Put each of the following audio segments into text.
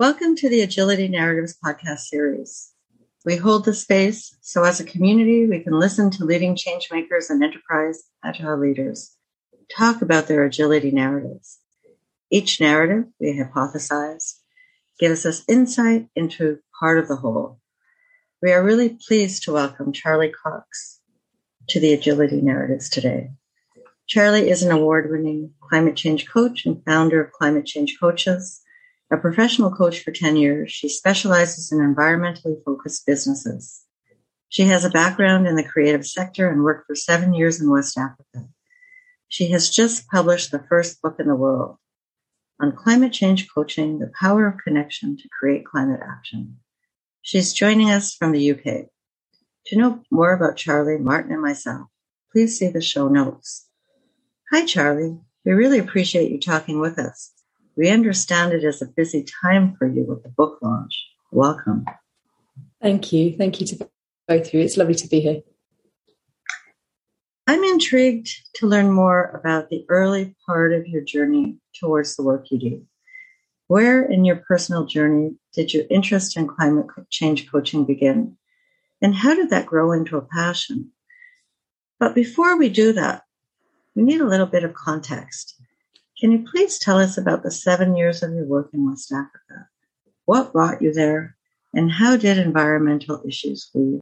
Welcome to the Agility Narratives podcast series. We hold the space so as a community we can listen to leading changemakers and enterprise agile leaders talk about their agility narratives. Each narrative we hypothesize gives us insight into part of the whole. We are really pleased to welcome Charly Cox to the Agility Narratives today. Charly is an award winning climate change coach and founder of Climate Change Coaches a professional coach for 10 years, she specializes in environmentally focused businesses. She has a background in the creative sector and worked for seven years in West Africa. She has just published the first book in the world on climate change coaching, the power of connection to create climate action. She's joining us from the UK. To know more about Charly, Martin, and myself, please see the show notes. Hi, Charly. We really appreciate you talking with us. We understand it is a busy time for you with the book launch. Welcome. Thank you. Thank you to both of you. It's lovely to be here. I'm intrigued to learn more about the early part of your journey towards the work you do. Where in your personal journey did your interest in climate change coaching begin? And how did that grow into a passion? But before we do that, we need a little bit of context. Can you please tell us about the seven years of your work in West Africa? What brought you there, and how did environmental issues lead?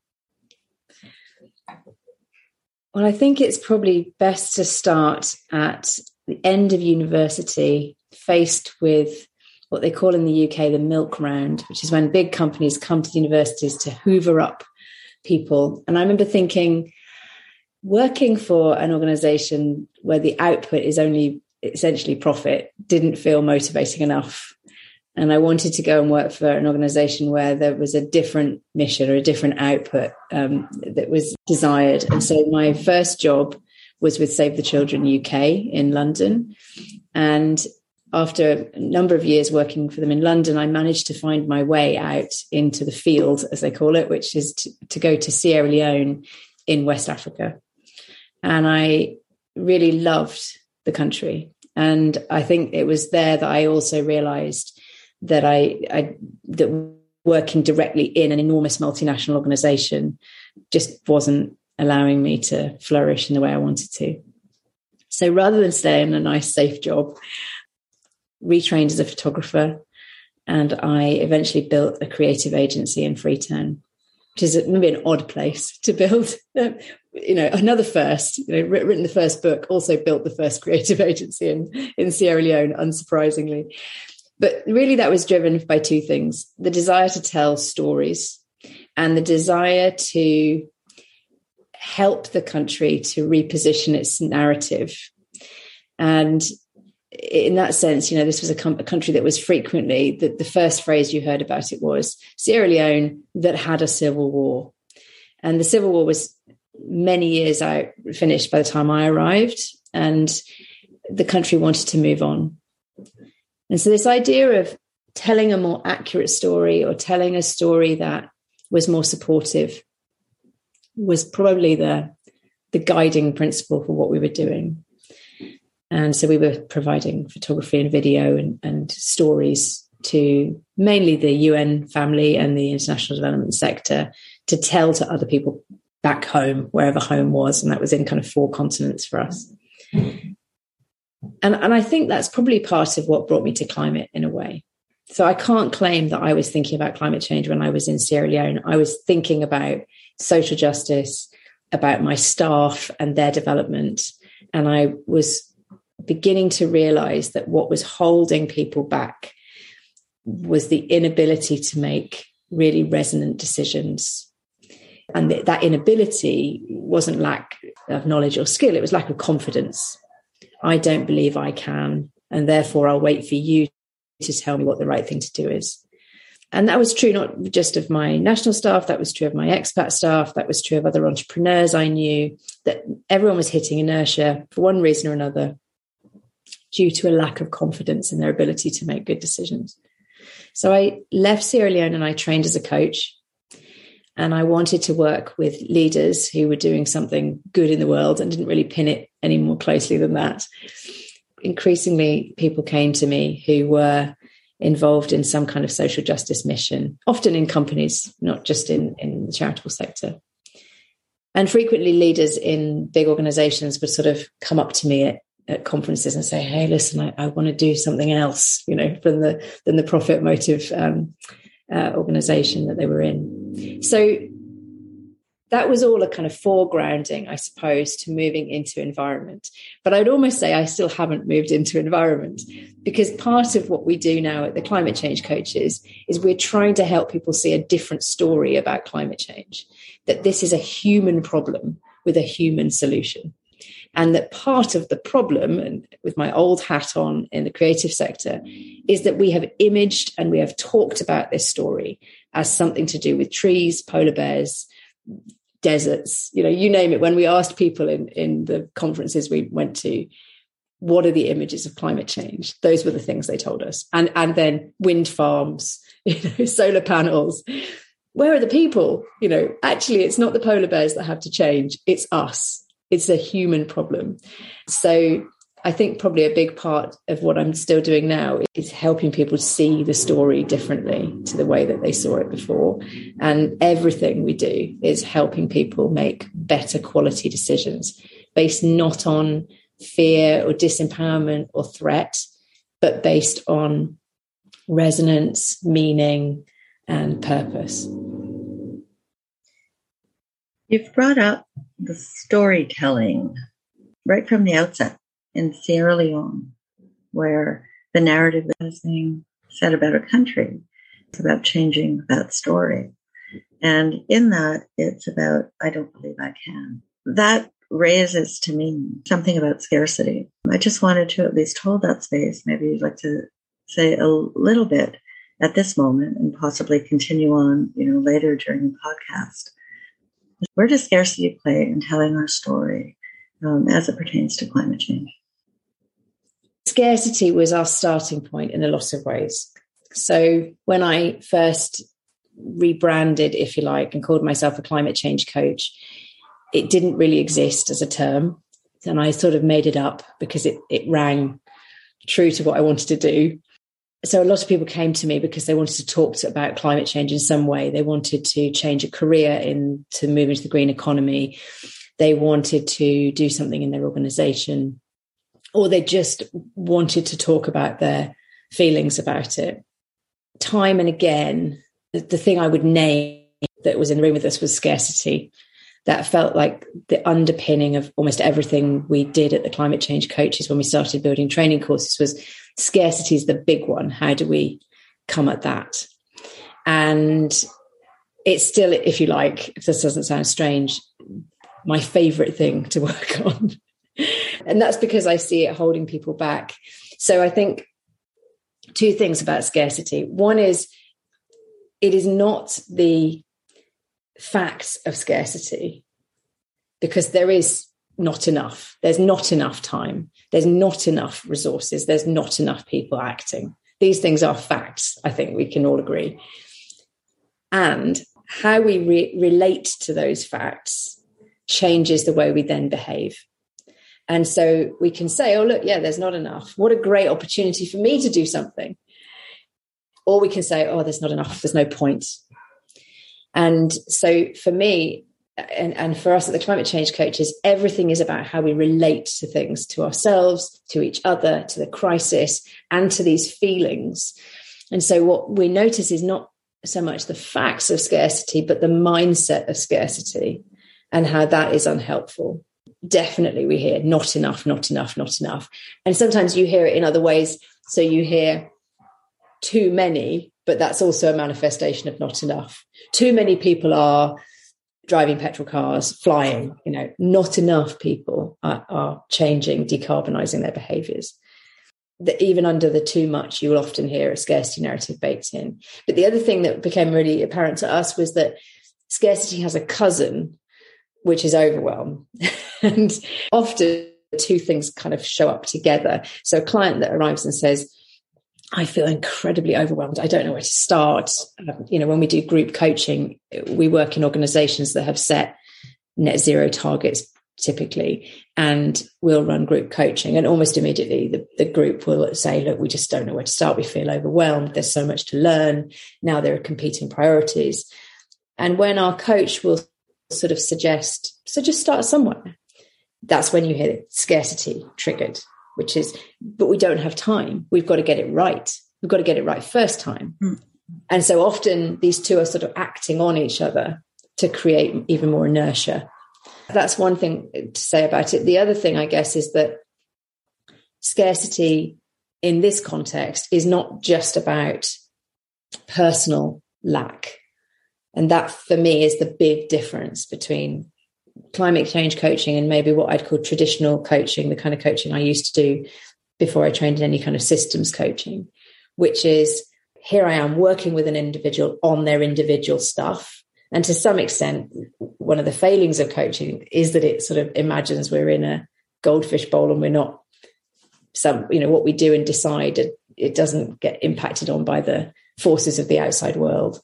Well, I think it's probably best to start at the end of university, faced with what they call in the UK the milk round, which is when big companies come to the universities to hoover up people. And I remember thinking, working for an organization where the output is only essentially profit didn't feel motivating enough. And I wanted to go and work for an organization where there was a different mission or a different output um, that was desired. And so my first job was with Save the Children UK in London. And after a number of years working for them in London, I managed to find my way out into the field, as they call it, which is to, to go to Sierra Leone in West Africa. And I really loved the country. And I think it was there that I also realized that I, I that working directly in an enormous multinational organization just wasn't allowing me to flourish in the way I wanted to. So rather than stay in a nice, safe job, retrained as a photographer, and I eventually built a creative agency in Freetown, which is maybe an odd place to build you know another first you know written the first book also built the first creative agency in in sierra leone unsurprisingly but really that was driven by two things the desire to tell stories and the desire to help the country to reposition its narrative and in that sense, you know, this was a, com- a country that was frequently the, the first phrase you heard about it was Sierra Leone that had a civil war. And the civil war was many years out, finished by the time I arrived, and the country wanted to move on. And so, this idea of telling a more accurate story or telling a story that was more supportive was probably the, the guiding principle for what we were doing. And so we were providing photography and video and, and stories to mainly the UN family and the international development sector to tell to other people back home, wherever home was. And that was in kind of four continents for us. And, and I think that's probably part of what brought me to climate in a way. So I can't claim that I was thinking about climate change when I was in Sierra Leone. I was thinking about social justice, about my staff and their development. And I was beginning to realize that what was holding people back was the inability to make really resonant decisions and th- that inability wasn't lack of knowledge or skill, it was lack of confidence. I don't believe I can, and therefore I'll wait for you to tell me what the right thing to do is. And that was true not just of my national staff, that was true of my expat staff, that was true of other entrepreneurs I knew, that everyone was hitting inertia for one reason or another due to a lack of confidence in their ability to make good decisions. So I left Sierra Leone and I trained as a coach. And I wanted to work with leaders who were doing something good in the world and didn't really pin it any more closely than that. Increasingly, people came to me who were involved in some kind of social justice mission, often in companies, not just in, in the charitable sector. And frequently, leaders in big organizations would sort of come up to me at, at conferences and say, Hey, listen, I, I want to do something else, you know, than the, than the profit motive um, uh, organization that they were in. So that was all a kind of foregrounding, I suppose, to moving into environment. But I'd almost say I still haven't moved into environment because part of what we do now at the climate change coaches is we're trying to help people see a different story about climate change, that this is a human problem with a human solution. And that part of the problem, and with my old hat on in the creative sector, is that we have imaged and we have talked about this story as something to do with trees, polar bears, deserts, you know, you name it. When we asked people in, in the conferences we went to, what are the images of climate change? Those were the things they told us. And and then wind farms, you know, solar panels. Where are the people? You know, actually it's not the polar bears that have to change, it's us. It's a human problem. So I think probably a big part of what I'm still doing now is helping people see the story differently to the way that they saw it before. And everything we do is helping people make better quality decisions based not on fear or disempowerment or threat, but based on resonance, meaning, and purpose. You've brought up the storytelling right from the outset in Sierra Leone, where the narrative is being said about a country. It's about changing that story. And in that, it's about, I don't believe I can. That raises to me something about scarcity. I just wanted to at least hold that space. Maybe you'd like to say a little bit at this moment and possibly continue on, you know, later during the podcast. Where does scarcity play in telling our story um, as it pertains to climate change? Scarcity was our starting point in a lot of ways. So when I first rebranded, if you like, and called myself a climate change coach, it didn't really exist as a term. And I sort of made it up because it, it rang true to what I wanted to do. So a lot of people came to me because they wanted to talk to, about climate change in some way. They wanted to change a career in to move into the green economy. They wanted to do something in their organization or they just wanted to talk about their feelings about it. Time and again, the, the thing I would name that was in the room with us was scarcity. That felt like the underpinning of almost everything we did at the climate change coaches when we started building training courses was scarcity is the big one. How do we come at that? And it's still, if you like, if this doesn't sound strange, my favorite thing to work on and that's because I see it holding people back. So I think two things about scarcity. One is it is not the facts of scarcity because there is not enough. There's not enough time. There's not enough resources. There's not enough people acting. These things are facts. I think we can all agree. And how we re- relate to those facts changes the way we then behave. And so we can say, oh, look, yeah, there's not enough. What a great opportunity for me to do something. Or we can say, oh, there's not enough. There's no point. And so for me, and, and for us at the climate change coaches, everything is about how we relate to things, to ourselves, to each other, to the crisis, and to these feelings. And so what we notice is not so much the facts of scarcity, but the mindset of scarcity and how that is unhelpful definitely we hear not enough, not enough, not enough. And sometimes you hear it in other ways. So you hear too many, but that's also a manifestation of not enough. Too many people are driving petrol cars, flying, you know, not enough people are, are changing, decarbonizing their behaviors. That even under the too much, you will often hear a scarcity narrative baked in. But the other thing that became really apparent to us was that scarcity has a cousin, which is overwhelm. and often two things kind of show up together. So a client that arrives and says, I feel incredibly overwhelmed. I don't know where to start. Um, you know, when we do group coaching, we work in organizations that have set net zero targets typically, and we'll run group coaching. And almost immediately, the, the group will say, Look, we just don't know where to start. We feel overwhelmed. There's so much to learn. Now there are competing priorities. And when our coach will sort of suggest, so just start somewhere, that's when you hear scarcity triggered, which is, but we don't have time. We've got to get it right. We've got to get it right first time. Mm. And so often these two are sort of acting on each other to create even more inertia. That's one thing to say about it. The other thing, I guess, is that scarcity in this context is not just about personal lack. And that for me is the big difference between climate change coaching and maybe what I'd call traditional coaching, the kind of coaching I used to do before I trained in any kind of systems coaching, which is here I am working with an individual on their individual stuff. And to some extent, one of the failings of coaching is that it sort of imagines we're in a goldfish bowl and we're not some, you know, what we do and decide it, doesn't get impacted on by the forces of the outside world.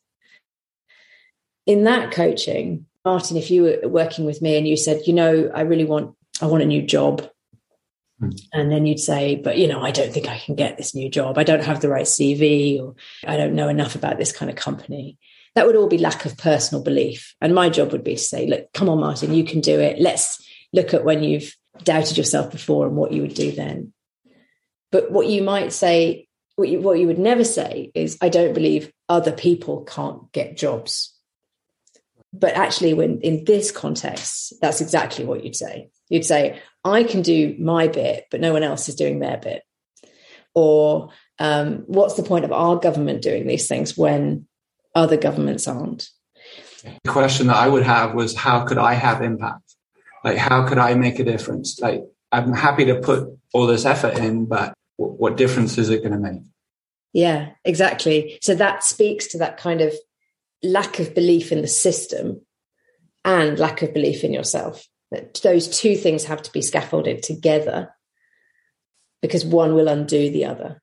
In that coaching, Martin, if you were working with me and you said, you know, I really want, I want a new job. Hmm. And then you'd say, but you know, I don't think I can get this new job. I don't have the right CV or I don't know enough about this kind of company. That would all be lack of personal belief. And my job would be to say, look, come on, Martin, you can do it. Let's look at when you've doubted yourself before and what you would do then. But what you might say, what you, what you would never say is, I don't believe other people can't get jobs but actually when in this context that's exactly what you'd say. You'd say i can do my bit but no one else is doing their bit. Or um, what's the point of our government doing these things when other governments aren't? The question that i would have was how could i have impact? Like how could i make a difference? Like i'm happy to put all this effort in but what difference is it going to make? Yeah exactly. So that speaks to that kind of lack of belief in the system and lack of belief in yourself. That those two things have to be scaffolded together because one will undo the other.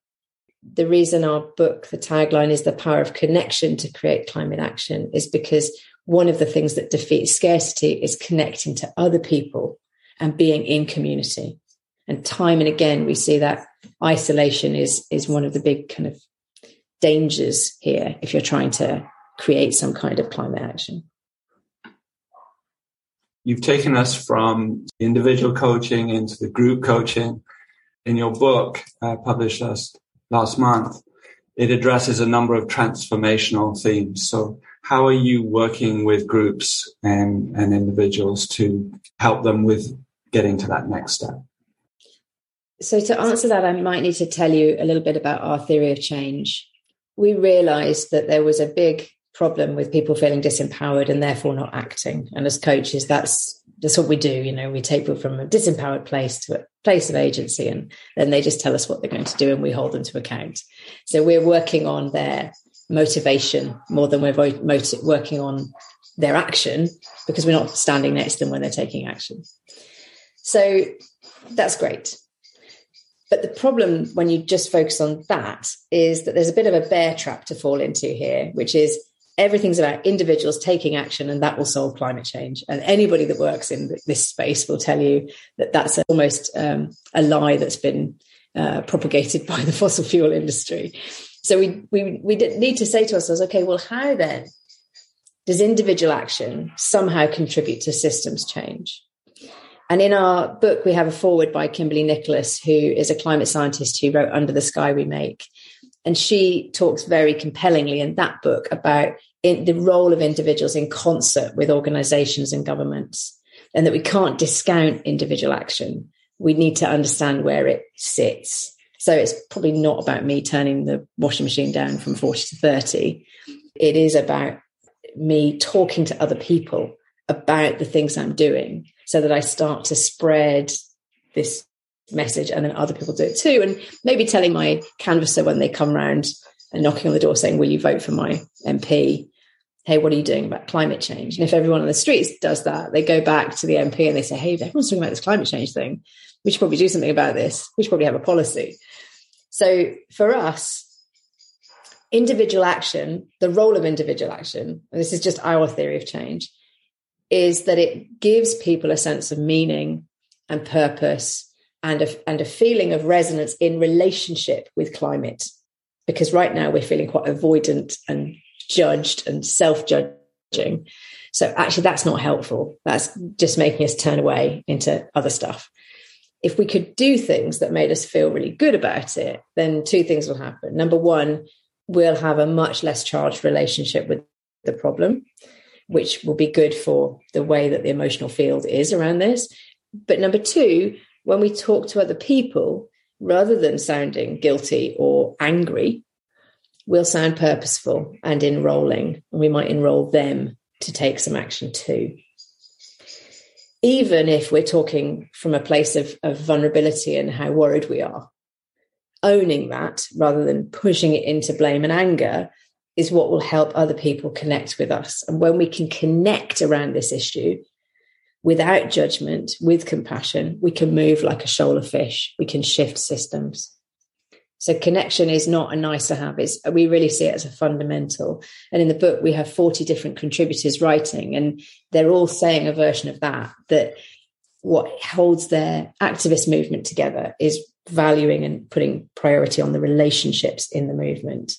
The reason our book, the tagline is the power of connection to create climate action is because one of the things that defeats scarcity is connecting to other people and being in community. And time and again, we see that isolation is, is one of the big kind of dangers here if you're trying to create some kind of climate action. You've taken us from individual coaching into the group coaching. In your book, uh, published last, last month, it addresses a number of transformational themes. So, how are you working with groups and, and individuals to help them with getting to that next step? So, to answer that, I might need to tell you a little bit about our theory of change. We realized that there was a big problem with people feeling disempowered and therefore not acting. And as coaches, that's that's what we do. You know, we take people from a disempowered place to a place of agency, and then they just tell us what they're going to do, and we hold them to account. So we're working on their motivation more than we're working on their action because we're not standing next to them when they're taking action. So that's great. But the problem when you just focus on that is that there's a bit of a bear trap to fall into here, which is everything's about individuals taking action and that will solve climate change. And anybody that works in this space will tell you that that's almost um, a lie that's been uh, propagated by the fossil fuel industry. So we, we we need to say to ourselves okay well how then does individual action somehow contribute to systems change? And in our book we have a foreword by kimberly nicholas who is a climate scientist who wrote under the sky we make and she talks very compellingly in that book about in the role of individuals in concert with organizations and governments, and that we can't discount individual action. We need to understand where it sits. So it's probably not about me turning the washing machine down from 40 to 30. It is about me talking to other people about the things I'm doing so that I start to spread this message and then other people do it too. And maybe telling my canvasser when they come round and knocking on the door saying, Will you vote for my MP? Hey, what are you doing about climate change? And if everyone on the streets does that, they go back to the MP and they say, Hey, everyone's talking about this climate change thing. We should probably do something about this. We should probably have a policy. So for us, individual action, the role of individual action, and this is just our theory of change, is that it gives people a sense of meaning and purpose and a, and a feeling of resonance in relationship with climate. Because right now we're feeling quite avoidant and judged and self judging. So actually, that's not helpful. That's just making us turn away into other stuff. If we could do things that made us feel really good about it, then two things will happen. Number one, we'll have a much less charged relationship with the problem, which will be good for the way that the emotional field is around this. But number two, when we talk to other people, rather than sounding guilty or angry, we'll sound purposeful and enrolling. And we might enroll them to take some action too. Even if we're talking from a place of, of vulnerability and how worried we are, owning that rather than pushing it into blame and anger is what will help other people connect with us. And when we can connect around this issue without judgment, with compassion, we can move like a shoal of fish. We can shift systems. So connection is not a nice to have. It's, we really see it as a fundamental. And in the book, we have 40 different contributors writing, and they're all saying a version of that, that what holds their activist movement together is valuing and putting priority on the relationships in the movement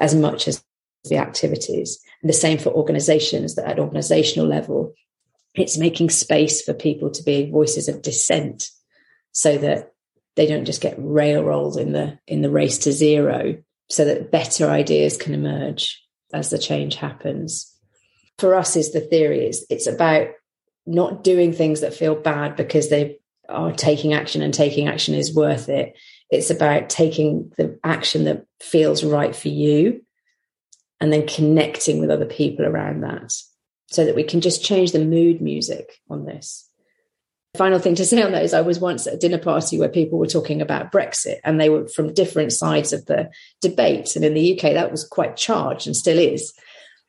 as much as the activities. And the same for organizations that at organizational level, it's making space for people to be voices of dissent so that they don't just get railrolled in the in the race to zero so that better ideas can emerge as the change happens. For us is the theory. Is it's about not doing things that feel bad because they are taking action and taking action is worth it. It's about taking the action that feels right for you and then connecting with other people around that so that we can just change the mood music on this final thing to say on that is I was once at a dinner party where people were talking about Brexit and they were from different sides of the debate. And in the UK, that was quite charged and still is.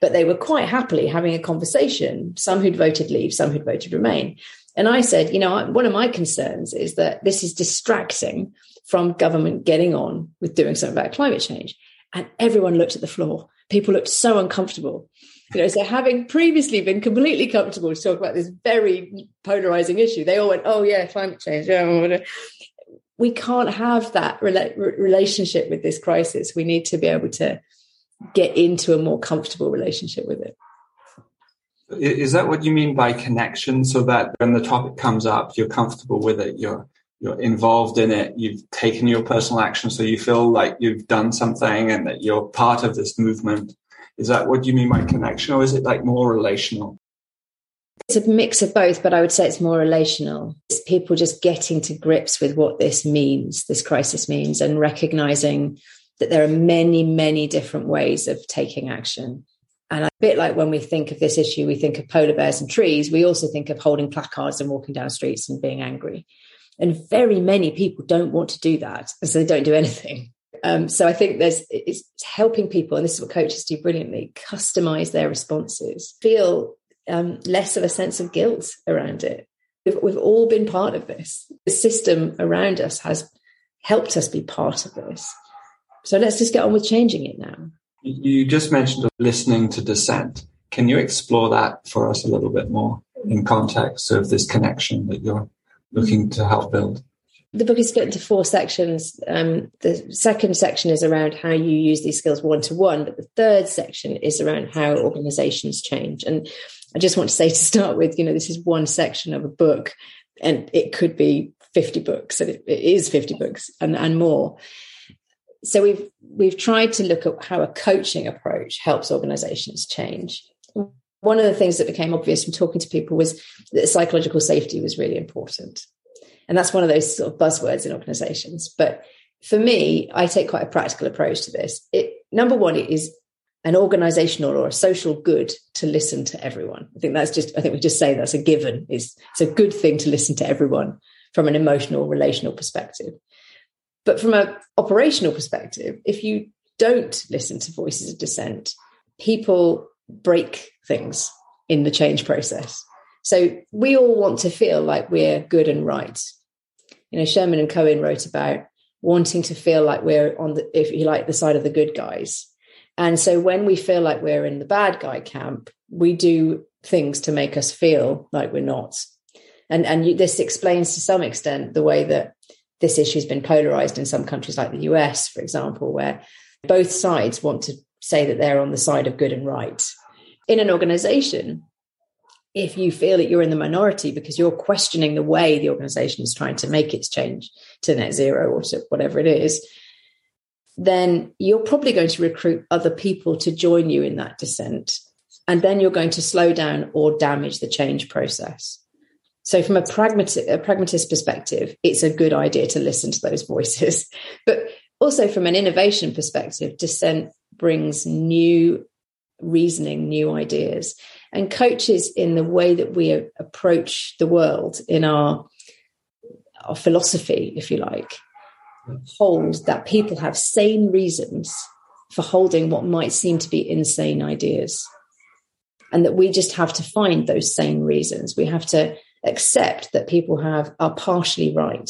But they were quite happily having a conversation, some who'd voted leave, some who'd voted remain. And I said, you know, one of my concerns is that this is distracting from government getting on with doing something about climate change. And everyone looked at the floor. People looked so uncomfortable. You know, so having previously been completely comfortable to talk about this very polarizing issue, they all went, "Oh yeah, climate change." Yeah, we can't have that rela- relationship with this crisis. We need to be able to get into a more comfortable relationship with it. Is that what you mean by connection? So that when the topic comes up, you're comfortable with it. You're you're involved in it. You've taken your personal action, so you feel like you've done something and that you're part of this movement. Is that what you mean by connection, or is it like more relational? It's a mix of both, but I would say it's more relational. It's people just getting to grips with what this means, this crisis means, and recognizing that there are many, many different ways of taking action. And a bit like when we think of this issue, we think of polar bears and trees. We also think of holding placards and walking down streets and being angry. And very many people don't want to do that. And so they don't do anything. Um, so I think there's it's helping people, and this is what coaches do brilliantly, customize their responses, feel um, less of a sense of guilt around it. We've, we've all been part of this. The system around us has helped us be part of this. So let's just get on with changing it now. You just mentioned listening to dissent. Can you explore that for us a little bit more in context of this connection that you're looking to help build? The book is split into four sections. Um, the second section is around how you use these skills one to one, but the third section is around how organizations change. And I just want to say to start with, you know, this is one section of a book, and it could be 50 books, and it, it is 50 books and, and more. So we've we've tried to look at how a coaching approach helps organizations change. One of the things that became obvious from talking to people was that psychological safety was really important and that's one of those sort of buzzwords in organizations. But for me, I take quite a practical approach to this. It number one, it is an organizational or a social good to listen to everyone. I think that's just, I think we just say that's a given. It's, it's a good thing to listen to everyone from an emotional, relational perspective. But from an operational perspective, if you don't listen to voices of dissent, people break things in the change process. So we all want to feel like we're good and right you know, Sherman and Cohen wrote about wanting to feel like we're on the, if you like, the side of the good guys. And so when we feel like we're in the bad guy camp, we do things to make us feel like we're not. And and you, this explains to some extent the way that this issue has been polarized in some countries like the US, for example, where both sides want to say that they're on the side of good and right. In an organization, if you feel that you're in the minority because you're questioning the way the organization is trying to make its change to net zero or to whatever it is, then you're probably going to recruit other people to join you in that dissent. And then you're going to slow down or damage the change process. So, from a, pragmatic, a pragmatist perspective, it's a good idea to listen to those voices. But also, from an innovation perspective, dissent brings new reasoning, new ideas and coaches in the way that we approach the world in our our philosophy, if you like, hold that people have sane reasons for holding what might seem to be insane ideas. And that we just have to find those sane reasons. We have to accept that people have are partially right.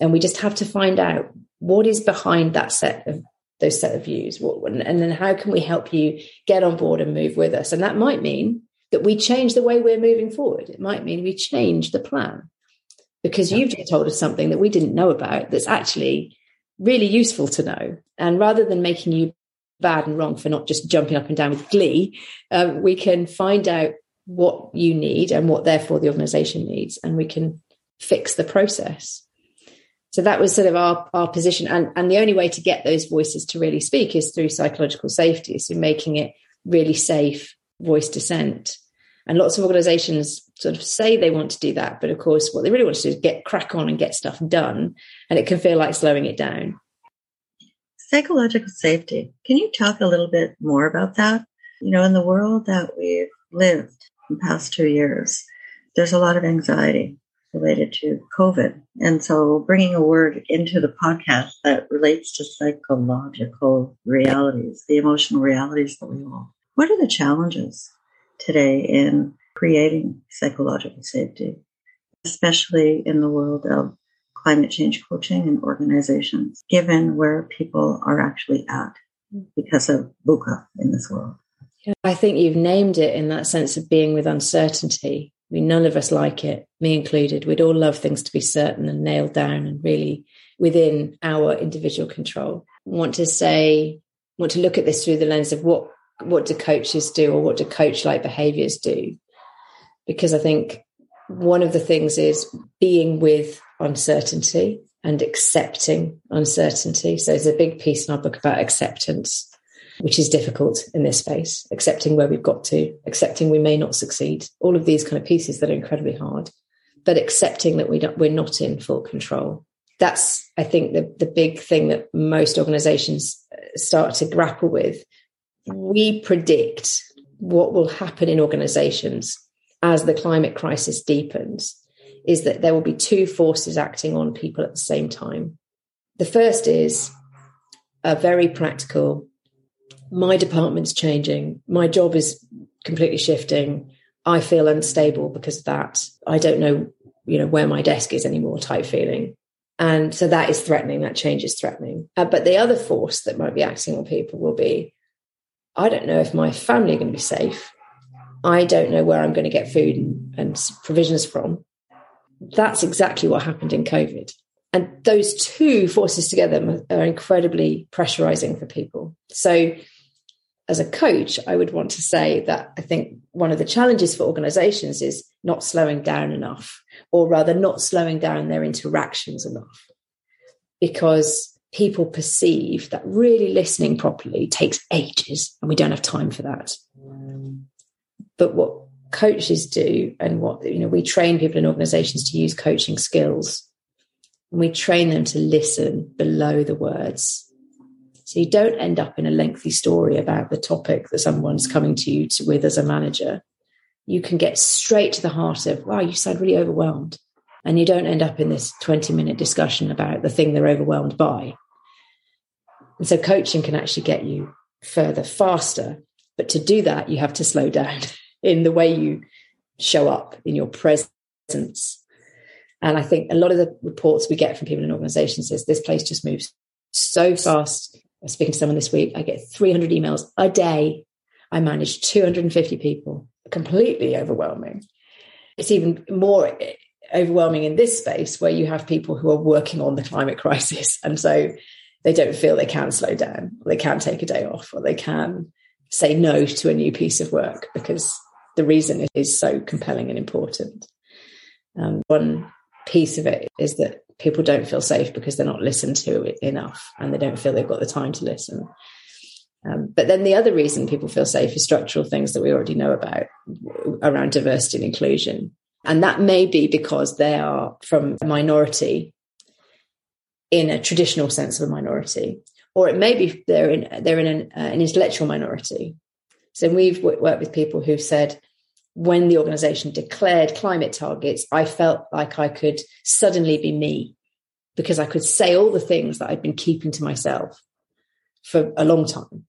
And we just have to find out what is behind that set of those set of views. What, and then how can we help you get on board and move with us? And that might mean that we change the way we're moving forward. It might mean we change the plan because you've just told us something that we didn't know about that's actually really useful to know. And rather than making you bad and wrong for not just jumping up and down with glee, um, we can find out what you need and what therefore the organization needs, and we can fix the process. So that was sort of our, our position. And, and the only way to get those voices to really speak is through psychological safety. So making it really safe voice dissent. And lots of organizations sort of say they want to do that, but of course, what they really want to do is get crack on and get stuff done. And it can feel like slowing it down. Psychological safety. Can you talk a little bit more about that? You know, in the world that we've lived in the past two years, there's a lot of anxiety related to COVID. And so bringing a word into the podcast that relates to psychological realities, the emotional realities that we all what are the challenges today in creating psychological safety, especially in the world of climate change coaching and organizations, given where people are actually at because of VUCA in this world? I think you've named it in that sense of being with uncertainty. I mean, none of us like it, me included. We'd all love things to be certain and nailed down and really within our individual control. I want to say, want to look at this through the lens of what what do coaches do or what do coach like behaviors do? Because I think one of the things is being with uncertainty and accepting uncertainty. So there's a big piece in our book about acceptance, which is difficult in this space, accepting where we've got to, accepting we may not succeed, all of these kind of pieces that are incredibly hard, but accepting that we don't, we're not in full control. That's, I think, the, the big thing that most organizations uh, start to grapple with we predict what will happen in organizations as the climate crisis deepens is that there will be two forces acting on people at the same time. The first is a very practical my department's changing, my job is completely shifting. I feel unstable because of that. I don't know, you know, where my desk is anymore type feeling. And so that is threatening, that change is threatening. Uh, but the other force that might be acting on people will be I don't know if my family are going to be safe. I don't know where I'm going to get food and, and provisions from. That's exactly what happened in COVID. And those two forces together are incredibly pressurizing for people. So, as a coach, I would want to say that I think one of the challenges for organizations is not slowing down enough, or rather, not slowing down their interactions enough. Because people perceive that really listening hmm. properly takes ages and we don't have time for that. But what coaches do and what you know we train people in organizations to use coaching skills. And we train them to listen below the words. So you don't end up in a lengthy story about the topic that someone's coming to you to, with as a manager. You can get straight to the heart of wow you sound really overwhelmed. And you don't end up in this 20 minute discussion about the thing they're overwhelmed by. And so coaching can actually get you further faster. But to do that, you have to slow down in the way you show up in your presence. And I think a lot of the reports we get from people in organizations is this place just moves so fast. I was speaking to someone this week. I get 300 emails a day. I manage 250 people. completely overwhelming. It's even more eh, overwhelming in this space where you have people who are working on the climate crisis. And so they don't feel they can slow down, they can take a day off, or they can say no to a new piece of work because the reason is so compelling and important. Um, one piece of it is that people don't feel safe because they're not listened to enough and they don't feel they've got the time to listen. Um, but then the other reason people feel safe is structural things that we already know about around diversity and inclusion. And that may be because they are from a minority in a traditional sense of a minority, or it may be they're in they're in an, uh, an intellectual minority. So we've worked with people who've said when the organization declared climate targets, I felt like I could suddenly be me because I could say all the things that I'd been keeping to myself for a long time.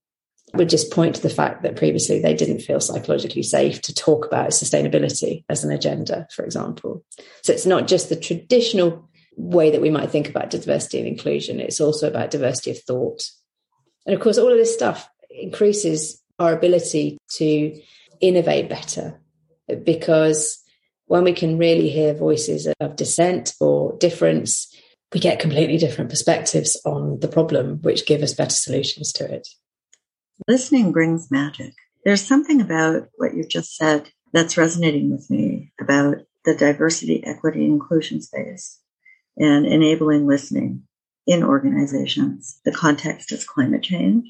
Would just point to the fact that previously they didn't feel psychologically safe to talk about sustainability as an agenda, for example. So it's not just the traditional way that we might think about diversity and inclusion. It's also about diversity of thought. And of course, all of this stuff increases our ability to innovate better because when we can really hear voices of dissent or difference, we get completely different perspectives on the problem, which give us better solutions to it. Listening brings magic. There's something about what you just said that's resonating with me about the diversity, equity, and inclusion space and enabling listening in organizations. The context is climate change,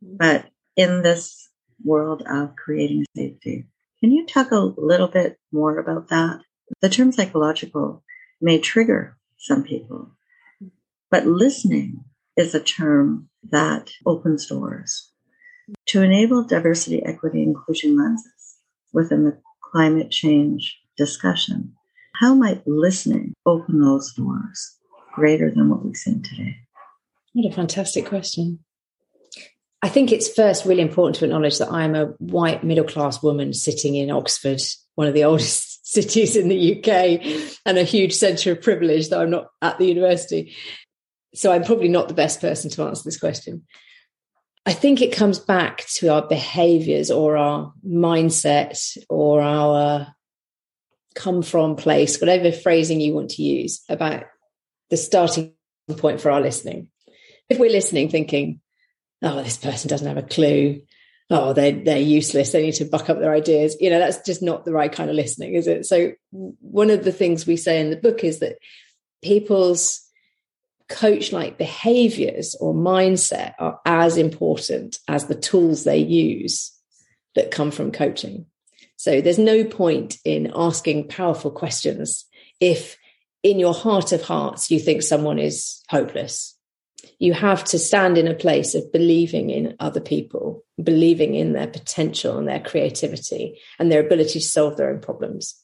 but in this world of creating safety. Can you talk a little bit more about that? The term psychological may trigger some people, but listening is a term that opens doors. To enable diversity, equity, inclusion lenses within the climate change discussion, how might listening open those doors greater than what we've seen today? What a fantastic question. I think it's first really important to acknowledge that I'm a white middle class woman sitting in Oxford, one of the oldest cities in the UK, and a huge centre of privilege that I'm not at the university. So I'm probably not the best person to answer this question. I think it comes back to our behaviors or our mindset or our come from place, whatever phrasing you want to use about the starting point for our listening. If we're listening thinking, oh, this person doesn't have a clue, oh, they're, they're useless, they need to buck up their ideas, you know, that's just not the right kind of listening, is it? So, one of the things we say in the book is that people's coach like behaviors or mindset are as important as the tools they use that come from coaching. So there's no point in asking powerful questions if in your heart of hearts you think someone is hopeless. You have to stand in a place of believing in other people, believing in their potential and their creativity and their ability to solve their own problems.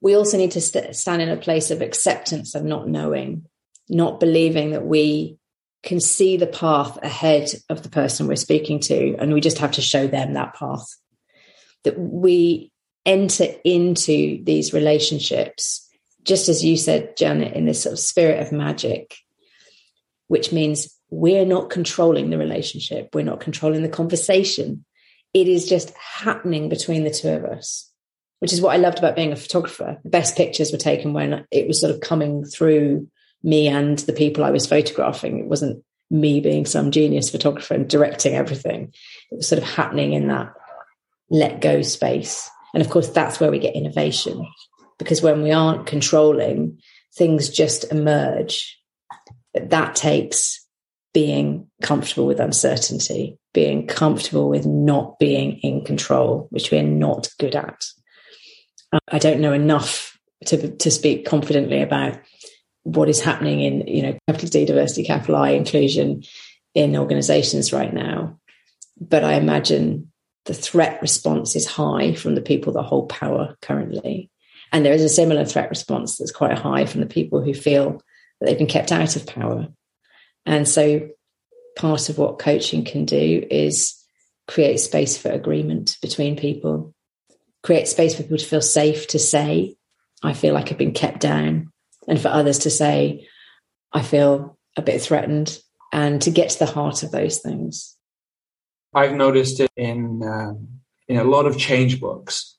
We also need to st- stand in a place of acceptance of not knowing, not believing that we can see the path ahead of the person we're speaking to, and we just have to show them that path that we enter into these relationships, just as you said, Janet, in this sort of spirit of magic, which means we're not controlling the relationship, we're not controlling the conversation. It is just happening between the two of us, which is what I loved about being a photographer. The best pictures were taken when it was sort of coming through me and the people I was photographing. It wasn't me being some genius photographer and directing everything. It was sort of happening in that let go space. And of course, that's where we get innovation because when we aren't controlling, things just emerge. But that takes being comfortable with uncertainty, being comfortable with not being in control, which we're not good at. Um, I don't know enough to, to speak confidently about what is happening in, you know, capital D diversity, capital I inclusion in organizations right now. But I imagine the threat response is high from the people that hold power currently. And there is a similar threat response that's quite high from the people who feel that they've been kept out of power. And so part of what coaching can do is create space for agreement between people, create space for people to feel safe to say, I feel like I've been kept down, and for others to say, I feel a bit threatened, and to get to the heart of those things. I've noticed it in um, in a lot of change books,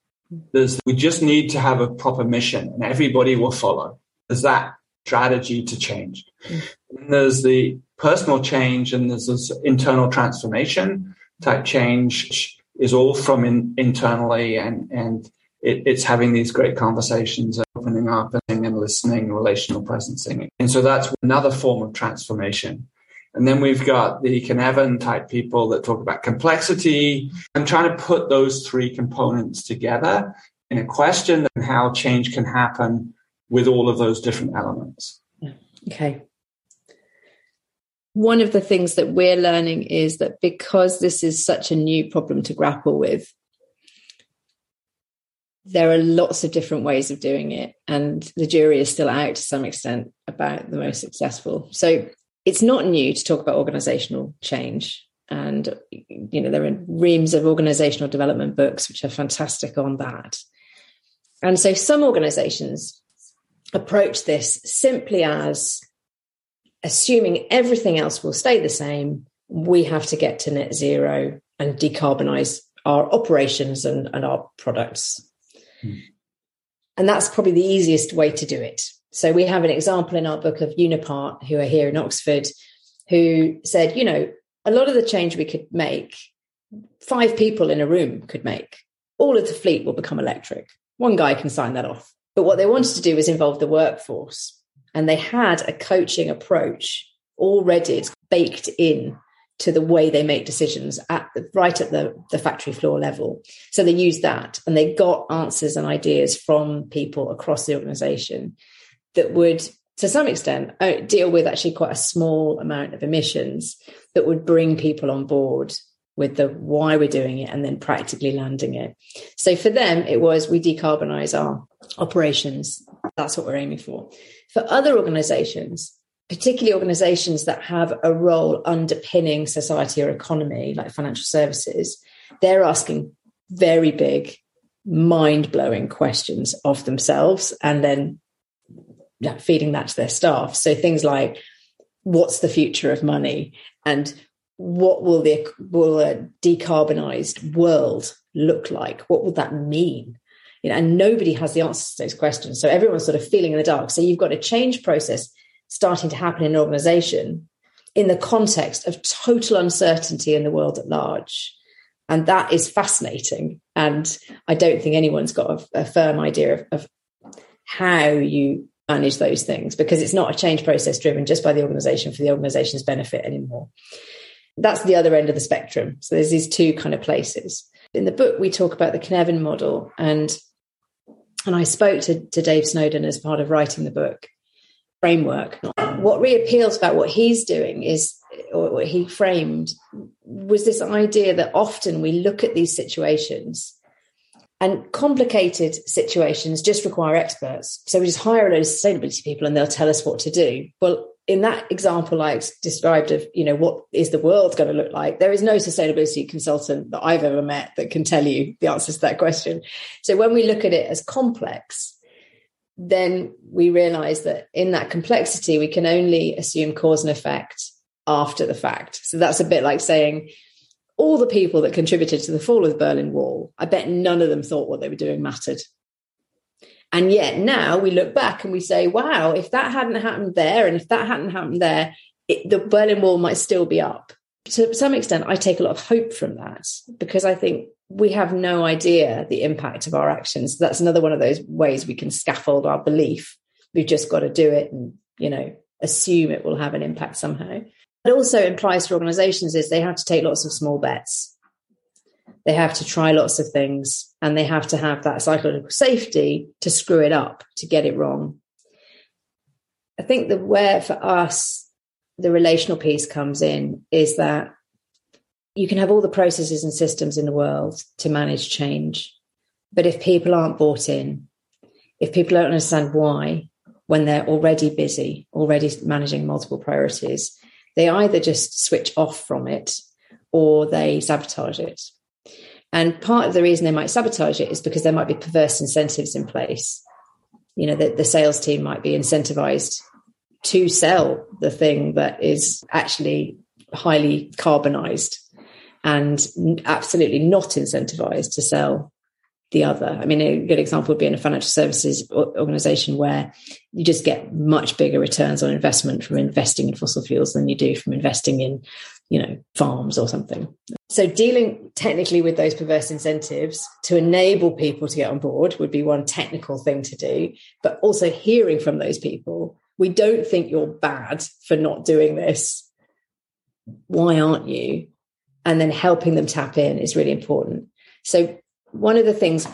there's, we just need to have a proper mission and everybody will follow. There's that strategy to change. And there's the personal change and there's this internal transformation type change is all from in, internally and, and it, it's having these great conversations, opening up and listening, relational presencing. And so that's another form of transformation. And then we've got the Cynefin type people that talk about complexity. I'm trying to put those three components together in a question and how change can happen with all of those different elements. Okay. One of the things that we're learning is that because this is such a new problem to grapple with, there are lots of different ways of doing it, and the jury is still out to some extent about the most successful. So it's not new to talk about organizational change. And you know, there are reams of organizational development books which are fantastic on that. And so some organizations approach this simply as assuming everything else will stay the same, we have to get to net zero and decarbonize our operations and, and our products. Hmm. And that's probably the easiest way to do it. So we have an example in our book of Unipart, who are here in Oxford, who said, you know, a lot of the change we could make, five people in a room could make. All of the fleet will become electric. One guy can sign that off. But what they wanted to do was involve the workforce. And they had a coaching approach already baked in to the way they make decisions at the, right at the, the factory floor level. So they used that and they got answers and ideas from people across the organization that would, to some extent, uh, deal with actually quite a small amount of emissions that would bring people on board with the why we're doing it and then practically landing it. So for them, it was we decarbonize our operations. That's what we're aiming for. For other organizations, particularly organizations that have a role underpinning society or economy, like financial services, they're asking very big, mind blowing questions of themselves and then feeding that to their staff. So things like, what's the future of money? And what will the will a decarbonized world look like? What will that mean? You know, and nobody has the answers to those questions. So everyone's sort of feeling in the dark. So you've got a change process starting to happen in an organization in the context of total uncertainty in the world at large. And that is fascinating. And I don't think anyone's got a, a firm idea of, of how you manage those things because it's not a change process driven just by the organization for the organization's benefit anymore. That's the other end of the spectrum. So there's these two kind of places. In the book, we talk about the Cynefin model and and I spoke to, to Dave Snowden as part of writing the book framework. What reappeals about what he's doing is, or what he framed, was this idea that often we look at these situations and complicated situations just require experts. So we just hire a load of sustainability people and they'll tell us what to do. Well, in that example I described of, you know, what is the world going to look like? There is no sustainability consultant that I've ever met that can tell you the answers to that question. So when we look at it as complex, then we realize that in that complexity, we can only assume cause and effect after the fact. So that's a bit like saying all the people that contributed to the fall of the Berlin Wall, I bet none of them thought what they were doing mattered. And yet now we look back and we say, wow, if that hadn't happened there and if that hadn't happened there, it, the Berlin Wall might still be up. To some extent, I take a lot of hope from that because I think we have no idea the impact of our actions. That's another one of those ways we can scaffold our belief. We've just got to do it and, you know, assume it will have an impact somehow. It also implies for organizations is they have to take lots of small bets. They have to try lots of things and they have to have that psychological safety to screw it up, to get it wrong. I think that where for us the relational piece comes in is that you can have all the processes and systems in the world to manage change. But if people aren't bought in, if people don't understand why, when they're already busy, already managing multiple priorities, they either just switch off from it or they sabotage it. And part of the reason they might sabotage it is because there might be perverse incentives in place. You know, that the sales team might be incentivized to sell the thing that is actually highly carbonized and absolutely not incentivized to sell the other. I mean, a good example would be in a financial services organization where you just get much bigger returns on investment from investing in fossil fuels than you do from investing in, you know, farms or something. So dealing technically with those perverse incentives to enable people to get on board would be one technical thing to do, but also hearing from those people, we don't think you're bad for not doing this. Why aren't you? And then helping them tap in is really important. So one of the things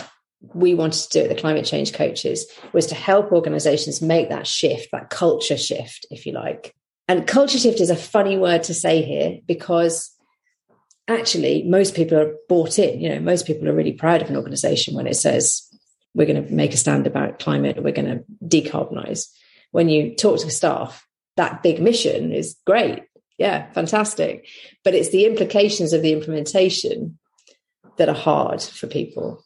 we wanted to do at the climate change coaches was to help organizations make that shift, that culture shift, if you like. And culture shift is a funny word to say here because actually most people are bought in. You know, most people are really proud of an organization when it says we're going to make a stand about climate, we're going to decarbonize. When you talk to staff, that big mission is great. Yeah, fantastic. But it's the implications of the implementation that are hard for people,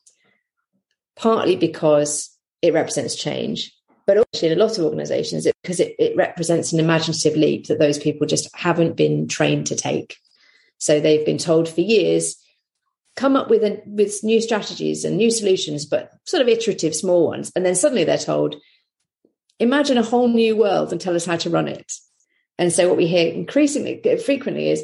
partly because it represents change, but actually in a lot of organizations, it, because it, it represents an imaginative leap that those people just haven't been trained to take. So they've been told for years, come up with a, with new strategies and new solutions, but sort of iterative, small ones. And then suddenly they're told, imagine a whole new world and tell us how to run it. And so what we hear increasingly frequently is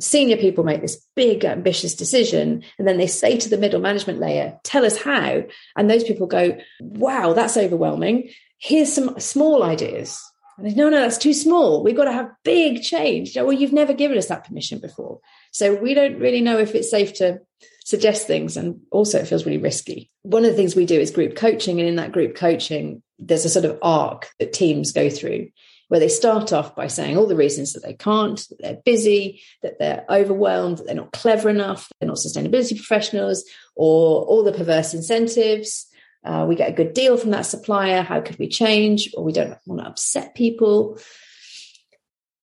senior people make this big ambitious decision and then they say to the middle management layer tell us how. And those people go wow that's overwhelming. Here's some small ideas. And they, no no that's too small. We've got to have big change. Well you've never given us that permission before. So we don't really know if it's safe to suggest things and also it feels really risky. One of the things we do is group coaching and in that group coaching there's a sort of arc that teams go through where they start off by saying all the reasons that they can't, that they're busy, that they're overwhelmed, that they're not clever enough, they're not sustainability professionals, or all the perverse incentives. Uh, we get a good deal from that supplier. How could we change? Or we don't want to upset people.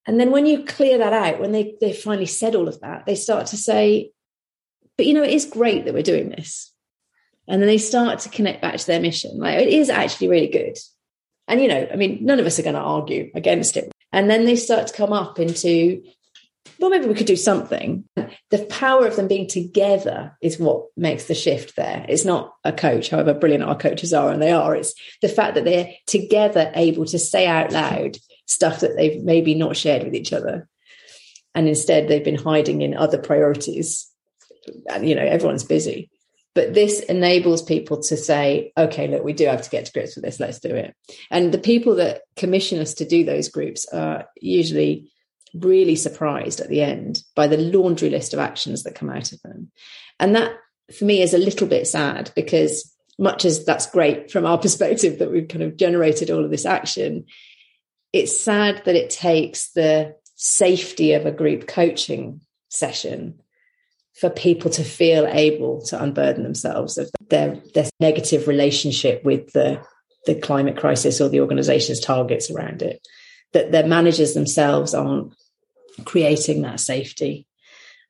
And then when you clear that out, when they, they finally said all of that, they start to say, but you know, it is great that we're doing this. And then they start to connect back to their mission. Like it is actually really good. And, you know, I mean, none of us are going to argue against it. And then they start to come up into, well, maybe we could do something. The power of them being together is what makes the shift there. It's not a coach, however brilliant our coaches are, and they are. It's the fact that they're together able to say out loud stuff that they've maybe not shared with each other. And instead, they've been hiding in other priorities. And, you know, everyone's busy. But this enables people to say, okay, look, we do have to get to grips with this. Let's do it. And the people that commission us to do those groups are usually really surprised at the end by the laundry list of actions that come out of them. And that for me is a little bit sad because much as that's great from our perspective that we've kind of generated all of this action, it's sad that it takes the safety of a group coaching session for people to feel able to unburden themselves of their, their negative relationship with the, the climate crisis or the organization's targets around it, that their managers themselves aren't creating that safety.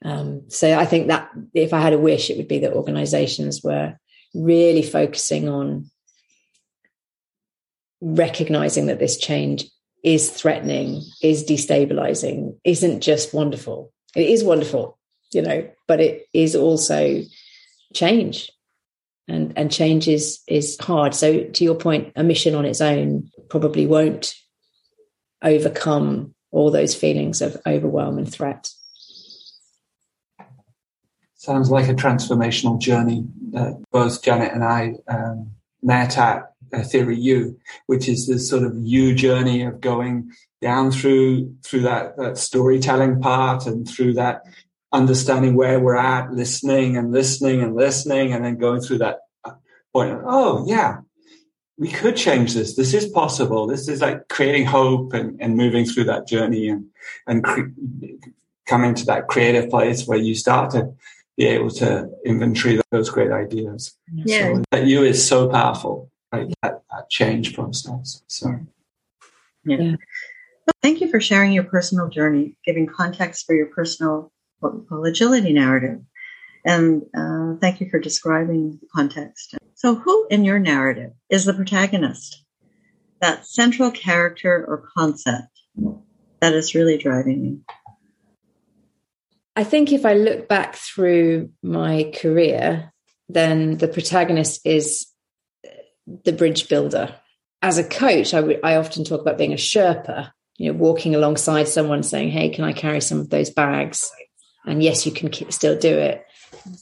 Um, so I think that if I had a wish, it would be that organizations were really focusing on recognizing that this change is threatening, is destabilizing, isn't just wonderful. It is wonderful you know, but it is also change. And and change is is hard. So to your point, a mission on its own probably won't overcome all those feelings of overwhelm and threat. Sounds like a transformational journey that both Janet and I um, met at uh, Theory U, which is this sort of U journey of going down through through that, that storytelling part and through that understanding where we're at, listening and listening and listening, and then going through that point. Of, oh, yeah, we could change this. This is possible. This is like creating hope and, and moving through that journey and and cre- coming to that creative place where you start to be able to inventory those great ideas. Yeah, so that you is so powerful. Right, that, that change process. So, yeah. yeah. Thank you for sharing your personal journey, giving context for your personal what we call agility narrative. And uh, thank you for describing the context. So, who in your narrative is the protagonist? That central character or concept that is really driving you? I think if I look back through my career, then the protagonist is the bridge builder. As a coach, I, w- I often talk about being a Sherpa, you know, walking alongside someone saying, Hey, can I carry some of those bags? And yes, you can still do it.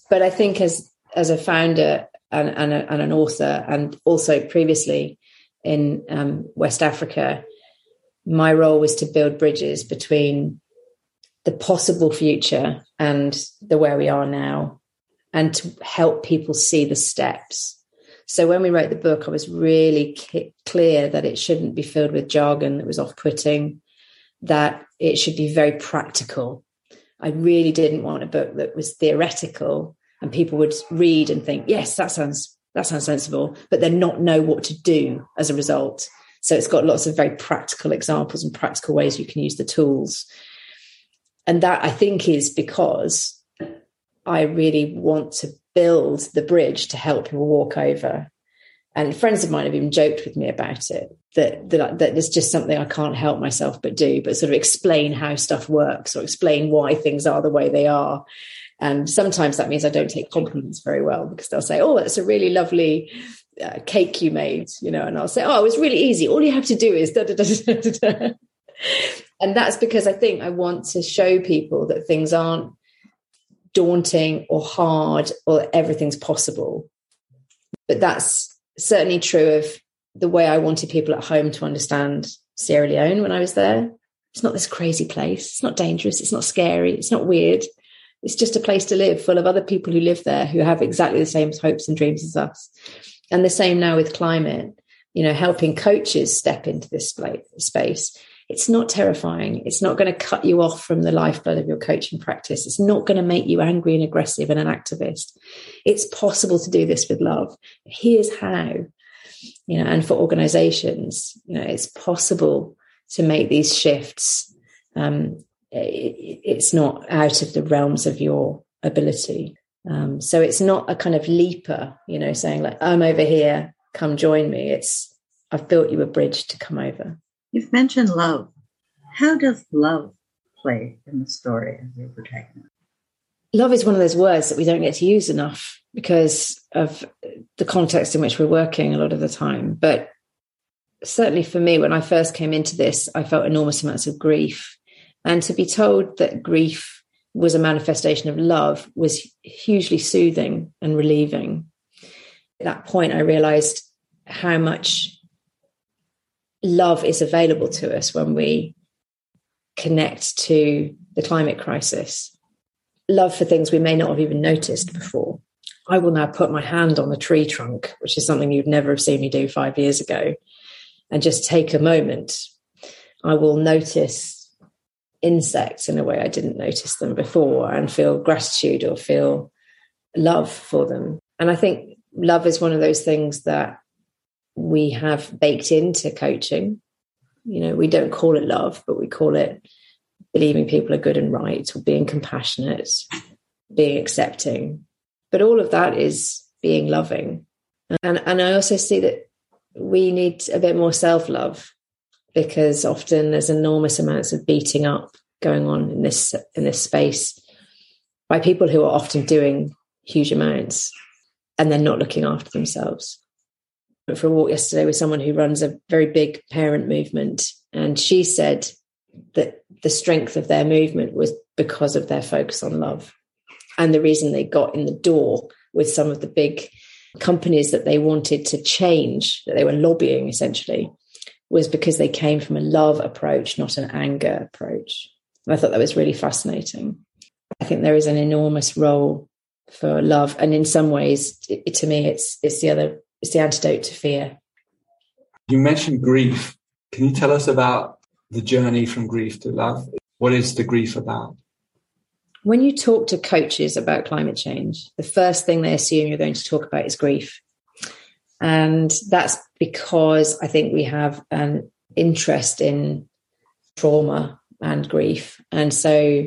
But I think as, as a founder and, and, a, and an author, and also previously in um, West Africa, my role was to build bridges between the possible future and the where we are now and to help people see the steps. So when we wrote the book, I was really clear that it shouldn't be filled with jargon that was off putting, that it should be very practical. I really didn't want a book that was theoretical and people would read and think, yes, that sounds that sounds sensible, but then not know what to do as a result. So it's got lots of very practical examples and practical ways you can use the tools. And that I think is because I really want to build the bridge to help people walk over. And friends of mine have even joked with me about it that, that, that it's just something I can't help myself but do, but sort of explain how stuff works or explain why things are the way they are. And sometimes that means I don't take compliments very well because they'll say, Oh, that's a really lovely uh, cake you made, you know, and I'll say, Oh, it was really easy. All you have to do is da da da da da. And that's because I think I want to show people that things aren't daunting or hard or everything's possible. But that's certainly true of the way I wanted people at home to understand Sierra Leone when I was there. It's not this crazy place. It's not dangerous. It's not scary. It's not weird. It's just a place to live full of other people who live there who have exactly the same hopes and dreams as us. And the same now with climate, you know, helping coaches step into this space it's not terrifying. It's not going to cut you off from the lifeblood of your coaching practice. It's not going to make you angry and aggressive and an activist. It's possible to do this with love. Here's how, you know, and for organizations, you know, it's possible to make these shifts. Um, it, it's not out of the realms of your ability. Um, so it's not a kind of leaper, you know, saying like, I'm over here, come join me. It's, I've built you a bridge to come over. You've mentioned love. How does love play in the story of your protagonist? Love is one of those words that we don't get to use enough because of the context in which we're working a lot of the time. But certainly for me, when I first came into this, I felt enormous amounts of grief. And to be told that grief was a manifestation of love was hugely soothing and relieving. At that point, I realized how much love is available to us when we connect to the climate crisis. Love for things we may not have even noticed before. I will now put my hand on the tree trunk, which is something you'd never have seen me do five years ago, and just take a moment. I will notice insects in a way I didn't notice them before and feel gratitude or feel love for them. And I think love is one of those things that we have baked into coaching. You know, we don't call it love, but we call it believing people are good and right or being compassionate, being accepting. But all of that is being loving. And and I also see that we need a bit more self-love because often there's enormous amounts of beating up going on in this in this space by people who are often doing huge amounts and then not looking after themselves But for a walk yesterday with someone who runs a very big parent movement. And she said that the strength of their movement was because of their focus on love. And the reason they got in the door with some of the big companies that they wanted to change, that they were lobbying essentially, was because they came from a love approach, not an anger approach. And I thought that was really fascinating. I think there is an enormous role for love. And in some ways, it, to me, it's it's the other it's the antidote to fear. You mentioned grief. Can you tell us about the journey from grief to love? What is the grief about? When you talk to coaches about climate change, the first thing they assume you're going to talk about is grief. And that's because I think we have an interest in trauma and grief. And so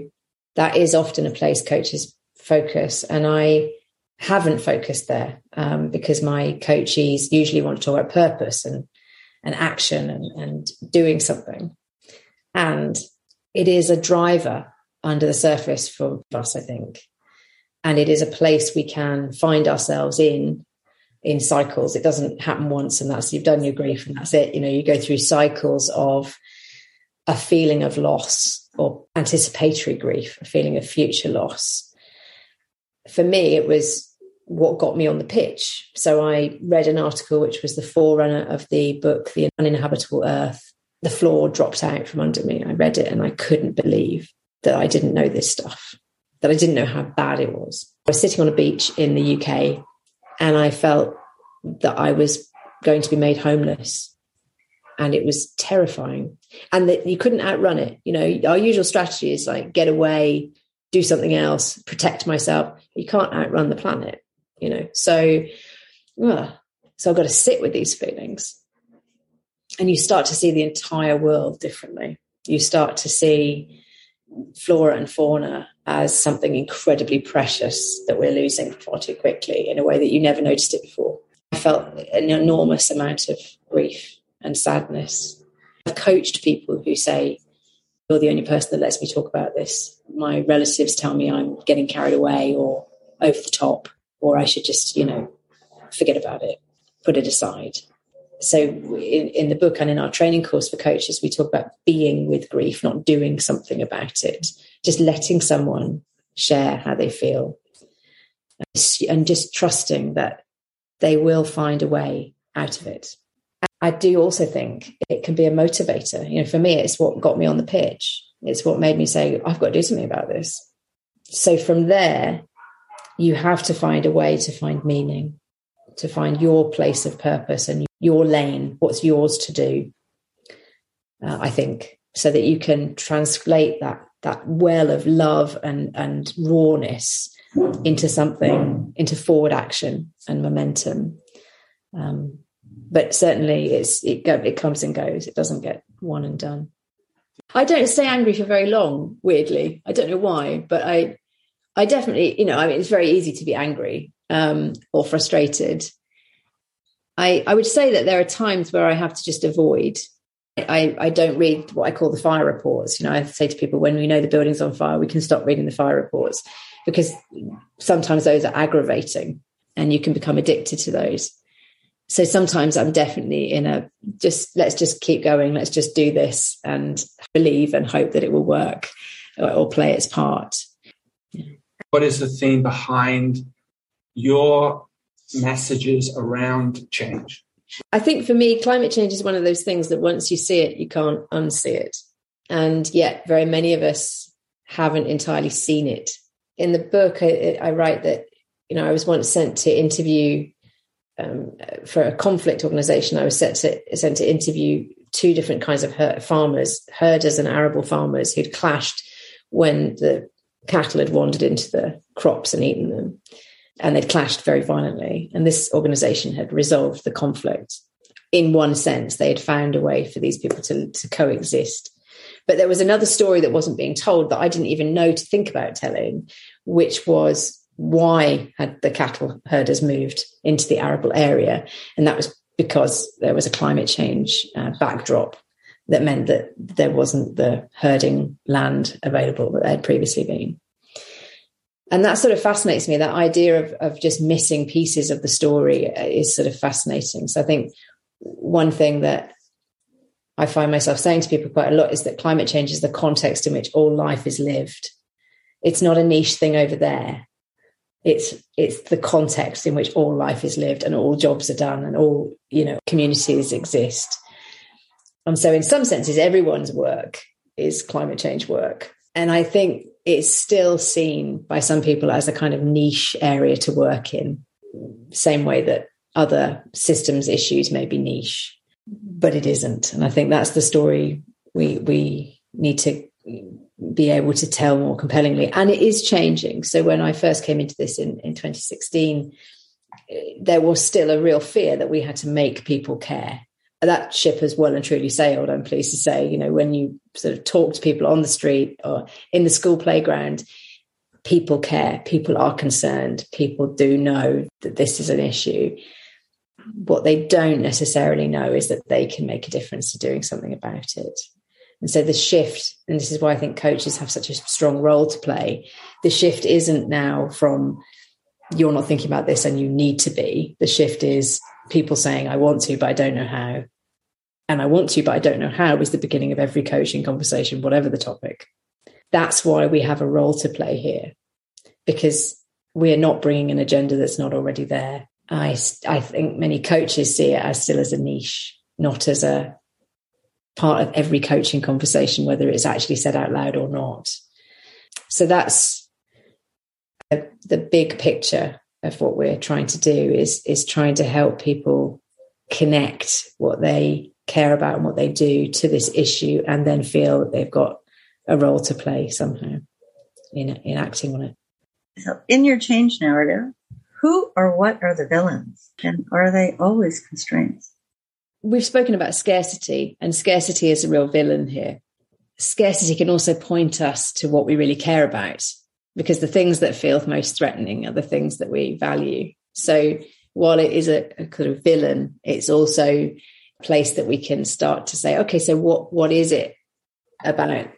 that is often a place coaches focus. And I haven't focused there um, because my coaches usually want to talk about purpose and and action and, and doing something and it is a driver under the surface for us, I think. And it is a place we can find ourselves in in cycles. It doesn't happen once and that's you've done your grief and that's it. You know, you go through cycles of a feeling of loss or anticipatory grief, a feeling of future loss. For me, it was what got me on the pitch. So I read an article which was the forerunner of the book, The Uninhabitable Earth. The floor dropped out from under me. I read it and I couldn't believe that I didn't know this stuff, that I didn't know how bad it was. I was sitting on a beach in the UK and I felt that I was going to be made homeless. And it was terrifying. And that you couldn't outrun it. You know, our usual strategy is like get away, do something else, protect myself. You can't outrun the planet, you know. So, so I've got to sit with these feelings. And you start to see the entire world differently. You start to see flora and fauna as something incredibly precious that we're losing far too quickly in a way that you never noticed it before. I felt an enormous amount of grief and sadness. I've coached people who say, You're the only person that lets me talk about this. My relatives tell me I'm getting carried away or over the top, or I should just, you know, forget about it, put it aside so in, in the book and in our training course for coaches we talk about being with grief not doing something about it just letting someone share how they feel. And just trusting that they will find a way out of it. I do also think it can be a motivator. You know for me it's what got me on the pitch. It's what made me say i've got to do something about this. So from there you have to find a way to find meaning to find your place of purpose and your lane, what's yours to do. Uh, I think so that you can translate that that well of love and and rawness into something into forward action and momentum. Um, but certainly, it's it go, it comes and goes. It doesn't get one and done. I don't stay angry for very long. Weirdly, I don't know why, but I I definitely, you know, I mean, it's very easy to be angry um, or frustrated. I, I would say that there are times where I have to just avoid. I, I don't read what I call the fire reports. You know, I say to people when we know the building's on fire, we can stop reading the fire reports because sometimes those are aggravating and you can become addicted to those. So sometimes I'm definitely in a just let's just keep going, let's just do this and believe and hope that it will work or, or play its part. What is the theme behind your messages around change? I think for me, climate change is one of those things that once you see it, you can't unsee it. And yet, very many of us haven't entirely seen it. In the book, I, I write that, you know, I was once sent to interview um, for a conflict organization. I was set to, sent to interview two different kinds of her- farmers, herders and arable farmers who'd clashed when the cattle had wandered into the crops and eaten them and they'd clashed very violently. And this organization had resolved the conflict. In one sense, they had found a way for these people to, to coexist. But there was another story that wasn't being told that I didn't even know to think about telling, which was why had the cattle herders moved into the arable area? And that was because there was a climate change uh, backdrop that meant that there wasn't the herding land available that there had previously been and that sort of fascinates me. That idea of, of just missing pieces of the story is sort of fascinating. So i think one thing that i find myself saying to people quite a lot is that climate change is the context in which all life is lived. It's not a niche thing over there. It's it's the context in which all life is lived and all jobs are done and all you know communities exist. And so in some senses everyone's work is climate change work. And i think it's still seen by some people as a kind of niche area to work in, same way that other systems issues may be niche, but it isn't. And I think that's the story we we need to be able to tell more compellingly. And it is changing. So when I first came into this in, in 2016, eh, there was still a real fear that we had to make people care that ship has well and truly sailed, I'm pleased to say. You know, when you sort of talk to people on the street or in the school playground, people care, people are concerned, people do know that this is an issue. What they don't necessarily know is that they can make a difference to doing something about it. And so the shift, and this is why I think coaches have such a strong role to play, the shift isn't now from you're not thinking about this and you need to be. The shift is people saying, I want to, but I don't know how. And I want to, but I don't know how is the beginning of every coaching conversation, whatever the topic. That's why we have a role to play here because we are not bringing an agenda that's not already there. I, I think many coaches see it as still as a niche, not as a part of every coaching conversation, whether it's actually said out loud or not. So that's the, the big picture of what we're trying to do is is trying to help people connect what they care about and what they do to this issue and then feel that they've got a role to play somehow in in acting on it. So in your change narrative, who or what are the villains and are they always constraints? We've spoken about scarcity and scarcity is a real villain here. Scarcity can also point us to what we really care about because the things that feel most threatening are the things that we value. So while it is a, a kind of villain, it's also a place that we can start to say, okay, so what what is it about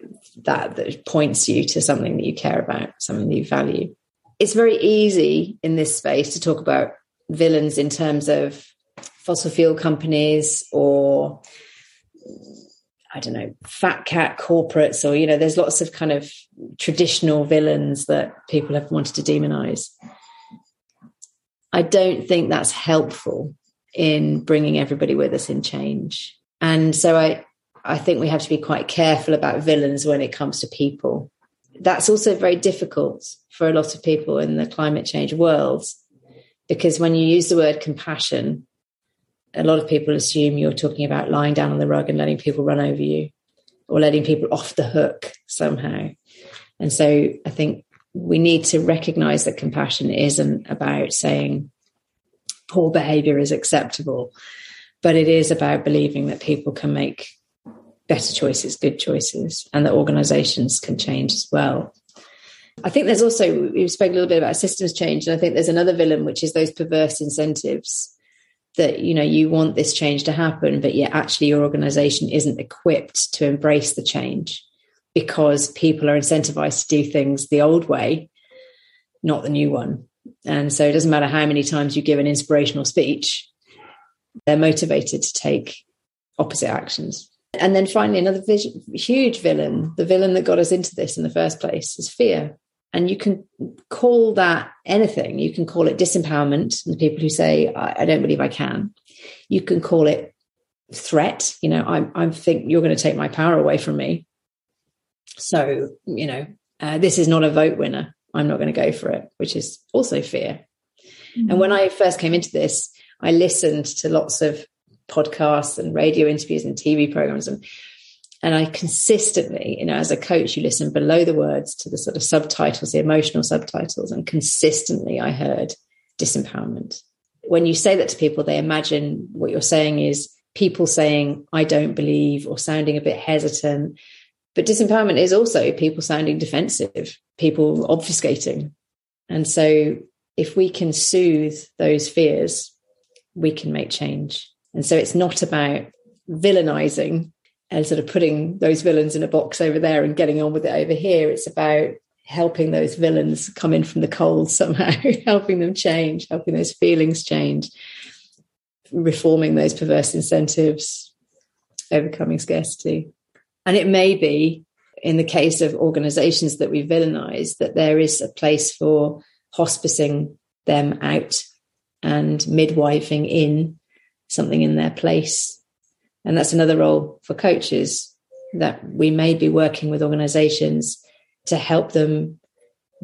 that that points you to something that you care about, something that you value? It's very easy in this space to talk about villains in terms of fossil fuel companies or I don't know, fat cat corporates, or, you know, there's lots of kind of traditional villains that people have wanted to demonize. I don't think that's helpful in bringing everybody with us in change. And so I, I think we have to be quite careful about villains when it comes to people. That's also very difficult for a lot of people in the climate change world because when you use the word compassion, a lot of people assume you're talking about lying down on the rug and letting people run over you or letting people off the hook somehow. And so I think we need to recognize that compassion isn't about saying poor behavior is acceptable, but it is about believing that people can make better choices, good choices, and that organizations can change as well. I think there's also, we spoke a little bit about systems change, and I think there's another villain, which is those perverse incentives that you know you want this change to happen but yet actually your organization isn't equipped to embrace the change because people are incentivized to do things the old way not the new one. And so it doesn't matter how many times you give an inspirational speech they're motivated to take opposite actions. And then finally another vision, huge villain the villain that got us into this in the first place is fear and you can call that anything. You can call it disempowerment, the people who say, I, I don't believe I can. You can call it threat. You know, I, I think you're going to take my power away from me. So, you know, uh, this is not a vote winner. I'm not going to go for it, which is also fear. Mm-hmm. And when I first came into this, I listened to lots of podcasts and radio interviews and TV programs. And and I consistently, you know, as a coach, you listen below the words to the sort of subtitles, the emotional subtitles, and consistently I heard disempowerment. When you say that to people, they imagine what you're saying is people saying, I don't believe, or sounding a bit hesitant. But disempowerment is also people sounding defensive, people obfuscating. And so if we can soothe those fears, we can make change. And so it's not about villainizing and sort of putting those villains in a box over there and getting on with it over here. It's about helping those villains come in from the cold somehow, helping them change, helping those feelings change, reforming those perverse incentives, overcoming scarcity. And it may be, in the case of organizations that we villainize, that there is a place for hospicing them out and midwifing in something in their place and that's another role for coaches that we may be working with organizations to help them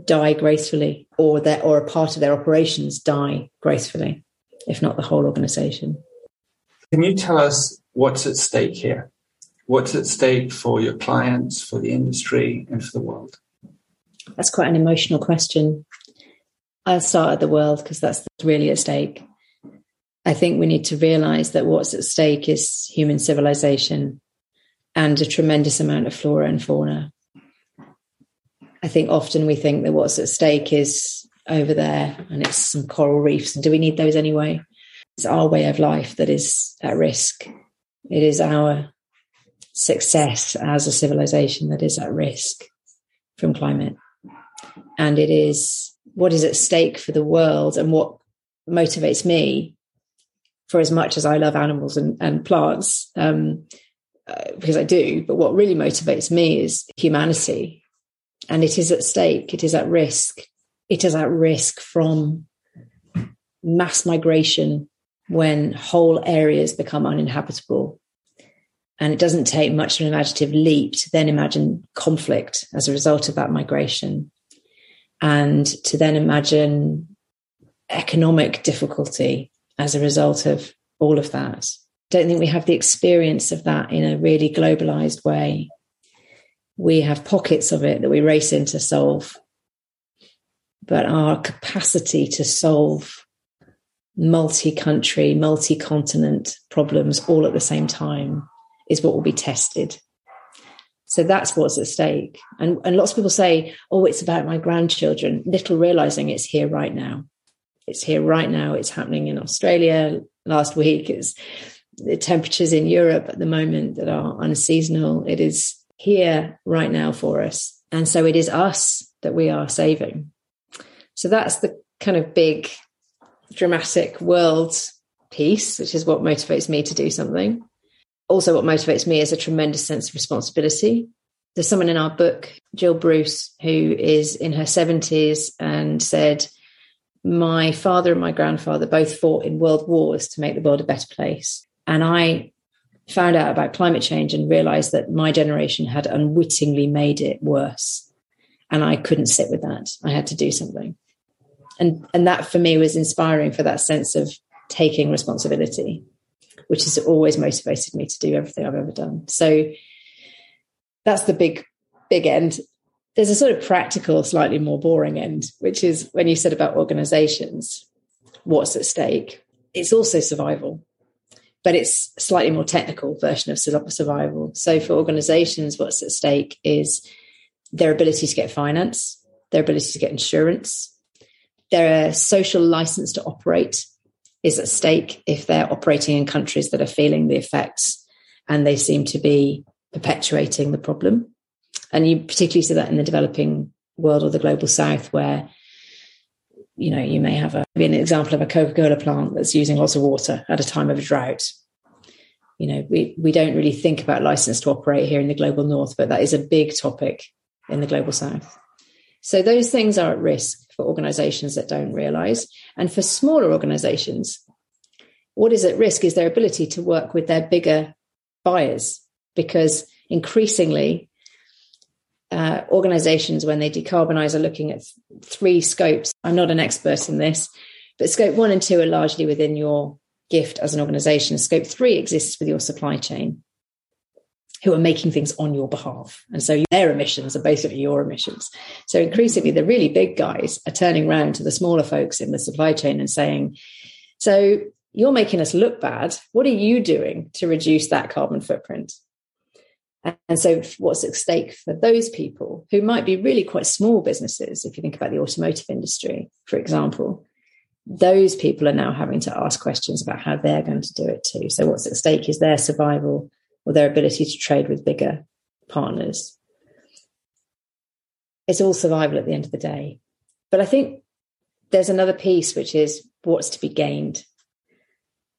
die gracefully or that or a part of their operations die gracefully, if not the whole organization. Can you tell us what's at stake here? What's at stake for your clients, for the industry, and for the world? That's quite an emotional question. I'll start at the world because that's really at stake. I think we need to realize that what's at stake is human civilization and a tremendous amount of flora and fauna. I think often we think that what's at stake is over there and it's some coral reefs. And do we need those anyway? It's our way of life that is at risk. It is our success as a civilization that is at risk from climate. And it is what is at stake for the world and what motivates me for as much as I love animals and, and plants, um, uh, because I do, but what really motivates me is humanity. And it is at stake, it is at risk. It is at risk from mass migration when whole areas become uninhabitable and it doesn't take much of an imaginative leap to then imagine conflict as a result of that migration and to then imagine economic difficulty as a result of all of that. Don't think we have the experience of that in a really globalized way. We have pockets of it that we race in to solve, but our capacity to solve multi country, multi continent problems all at the same time is what will be tested. So that's what's at stake. And, and lots of people say, oh, it's about my grandchildren, little realizing it's here right now. It's here right now. It's happening in Australia last week. It's the temperatures in Europe at the moment that are unseasonal. It is here right now for us. And so it is us that we are saving. So that's the kind of big dramatic world piece, which is what motivates me to do something also what motivates me is a tremendous sense of responsibility. There's someone in our book, Jill Bruce, who is in her 70s and said, My father and my grandfather both fought in world wars to make the world a better place. And I found out about climate change and realized that my generation had unwittingly made it worse. And I couldn't sit with that. I had to do something. And, and that for me was inspiring for that sense of taking responsibility which has always motivated me to do everything I've ever done. So that's the big, big end. There's a sort of practical, slightly more boring end, which is when you said about organizations, what's at stake. It's also survival, but it's slightly more technical version of survival. So for organizations, what's at stake is their ability to get finance, their ability to get insurance, their uh, social license to operate is at stake if they're operating in countries that are feeling the effects and they seem to be perpetuating the problem. And you particularly see that in the developing world or the global south, where you know you may have a an example of a Coca-Cola plant that's using lots of water at a time of a drought. You know, we we don't really think about license to operate here in the global north, but that is a big topic in the global south. So those things are at risk for organizations that don't realize. And for smaller organizations, what is at risk is their ability to work with their bigger buyers because increasingly uh, organizations when they decarbonize are looking at th- three scopes i'm not an expert in this but scope one and two are largely within your gift as an organization scope three exists with your supply chain who are making things on your behalf. And so their emissions are basically your emissions. So increasingly, the really big guys are turning around to the smaller folks in the supply chain and saying, So you're making us look bad. What are you doing to reduce that carbon footprint? And so, what's at stake for those people who might be really quite small businesses, if you think about the automotive industry, for example, those people are now having to ask questions about how they're going to do it too. So, what's at stake is their survival or their ability to trade with bigger partners. It's all survival at the end of the day. But I think there's another piece, which is what's to be gained.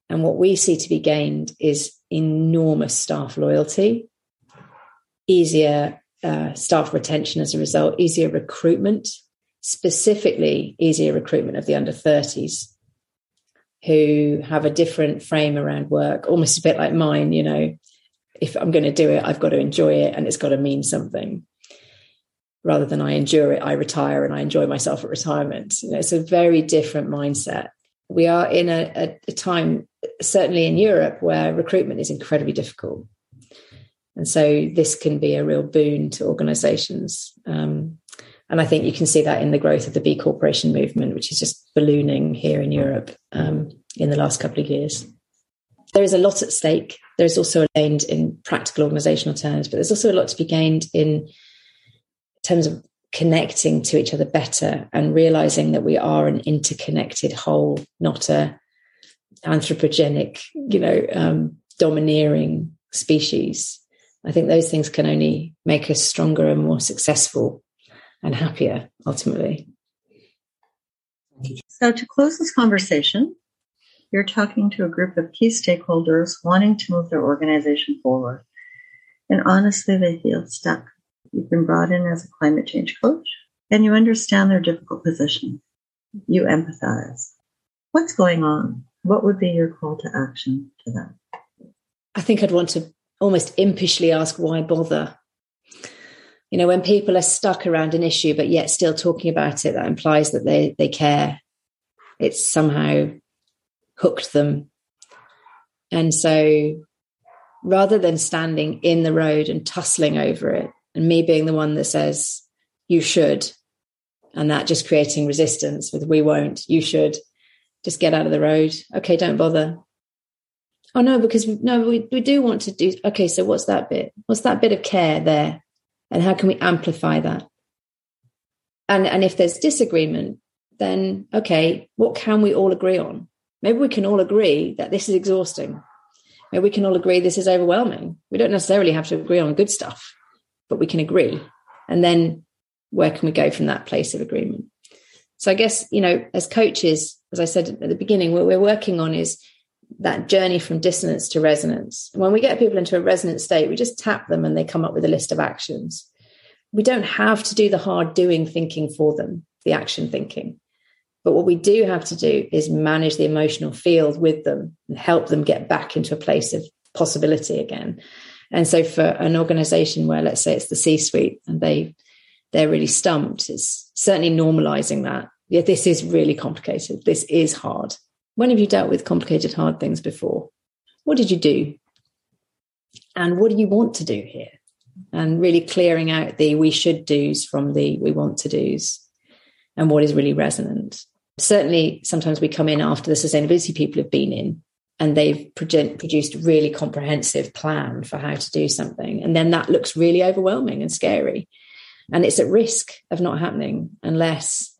And what we see to be gained is enormous staff loyalty, easier uh, staff retention as a result, easier recruitment, specifically easier recruitment of the under 30s who have a different frame around work, almost a bit like mine, you know, if I'm going to do it, I've got to enjoy it and it's got to mean something. Rather than I endure it, I retire and I enjoy myself at retirement. You know, it's a very different mindset. We are in a, a, a time, certainly in Europe, where recruitment is incredibly difficult. And so this can be a real boon to organizations. Um, and I think you can see that in the growth of the B Corporation movement, which is just ballooning here in Europe um, in the last couple of years. There is a lot at stake there's also a gained in practical organizational terms, but there's also a lot to be gained in terms of connecting to each other better and realizing that we are an interconnected whole, not a anthropogenic, you know, um, domineering species. I think those things can only make us stronger and more successful and happier ultimately. So, to close this conversation, you're talking to a group of key stakeholders wanting to move their organization forward. And honestly, they feel stuck. You've been brought in as a climate change coach and you understand their difficult position. You empathize. What's going on? What would be your call to action to them? I think I'd want to almost impishly ask, why bother? You know, when people are stuck around an issue but yet still talking about it, that implies that they, they care. It's somehow hooked them. And so rather than standing in the road and tussling over it, and me being the one that says, you should, and that just creating resistance with, we won't, you should, just get out of the road. Okay, don't bother. Oh no, because no, we, we do want to do. Okay, so what's that bit? What's that bit of care there? And how can we amplify that? And, and if there's disagreement, then okay, what can we all agree on? Maybe we can all agree that this is exhausting. Maybe we can all agree this is overwhelming. We don't necessarily have to agree on good stuff, but we can agree. And then where can we go from that place of agreement? So I guess, you know, as coaches, as I said at the beginning, what we're working on is that journey from dissonance to resonance. When we get people into a resonant state, we just tap them and they come up with a list of actions. We don't have to do the hard doing thinking for them, the action thinking. But what we do have to do is manage the emotional field with them and help them get back into a place of possibility again. And so for an organization where let's say it's the C-suite and they they're really stumped, it's certainly normalizing that. Yeah, this is really complicated. This is hard. When have you dealt with complicated, hard things before? What did you do? And what do you want to do here? And really clearing out the we should do's from the we want to do's and what is really resonant. Certainly, sometimes we come in after the sustainability people have been in and they've produced a really comprehensive plan for how to do something. And then that looks really overwhelming and scary. And it's at risk of not happening unless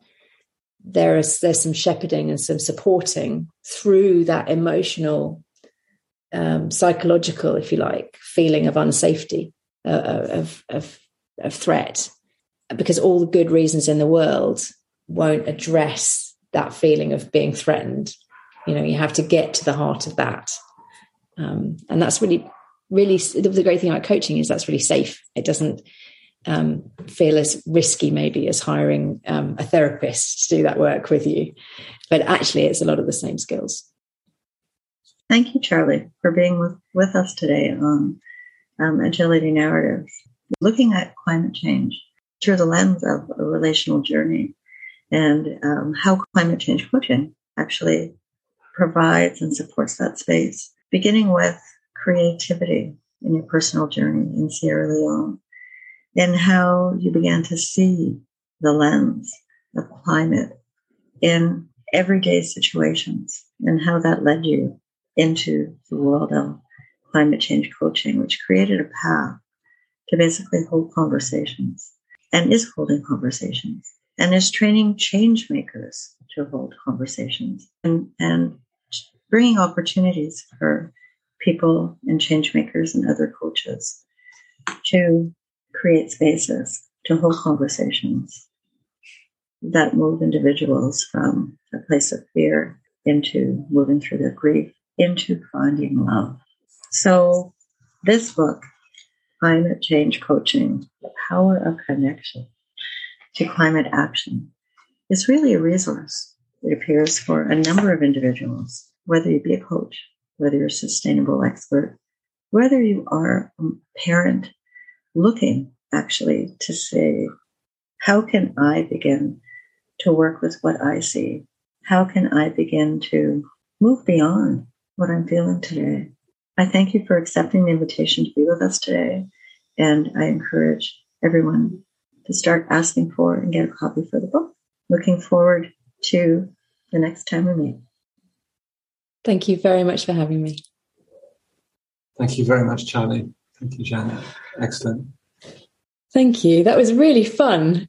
there is there's some shepherding and some supporting through that emotional, um, psychological, if you like, feeling of unsafety, uh, of, of, of threat, because all the good reasons in the world won't address that feeling of being threatened. You know, you have to get to the heart of that. Um, and that's really, really the great thing about coaching is that's really safe. It doesn't um, feel as risky, maybe, as hiring um, a therapist to do that work with you. But actually, it's a lot of the same skills. Thank you, Charly, for being with, with us today on um, Agility Narratives, looking at climate change through the lens of a relational journey and um, how climate change coaching actually provides and supports that space, beginning with creativity in your personal journey in Sierra Leone and how you began to see the lens of climate in everyday situations and how that led you into the world of climate change coaching, which created a path to basically hold conversations and is holding conversations and is training change makers to hold conversations and, and bringing opportunities for people and change makers and other coaches to create spaces to hold conversations that move individuals from a place of fear into moving through their grief into finding love. So this book, Climate Change Coaching, The Power of Connection, to climate action is really a resource. It appears for a number of individuals, whether you be a coach, whether you're a sustainable expert, whether you are a parent looking actually to say, how can I begin to work with what I see? How can I begin to move beyond what I'm feeling today? I thank you for accepting the invitation to be with us today. And I encourage everyone to start asking for and get a copy for the book. Looking forward to the next time we meet. Thank you very much for having me. Thank you very much, Charly. Thank you, Janet. Excellent. Thank you. That was really fun.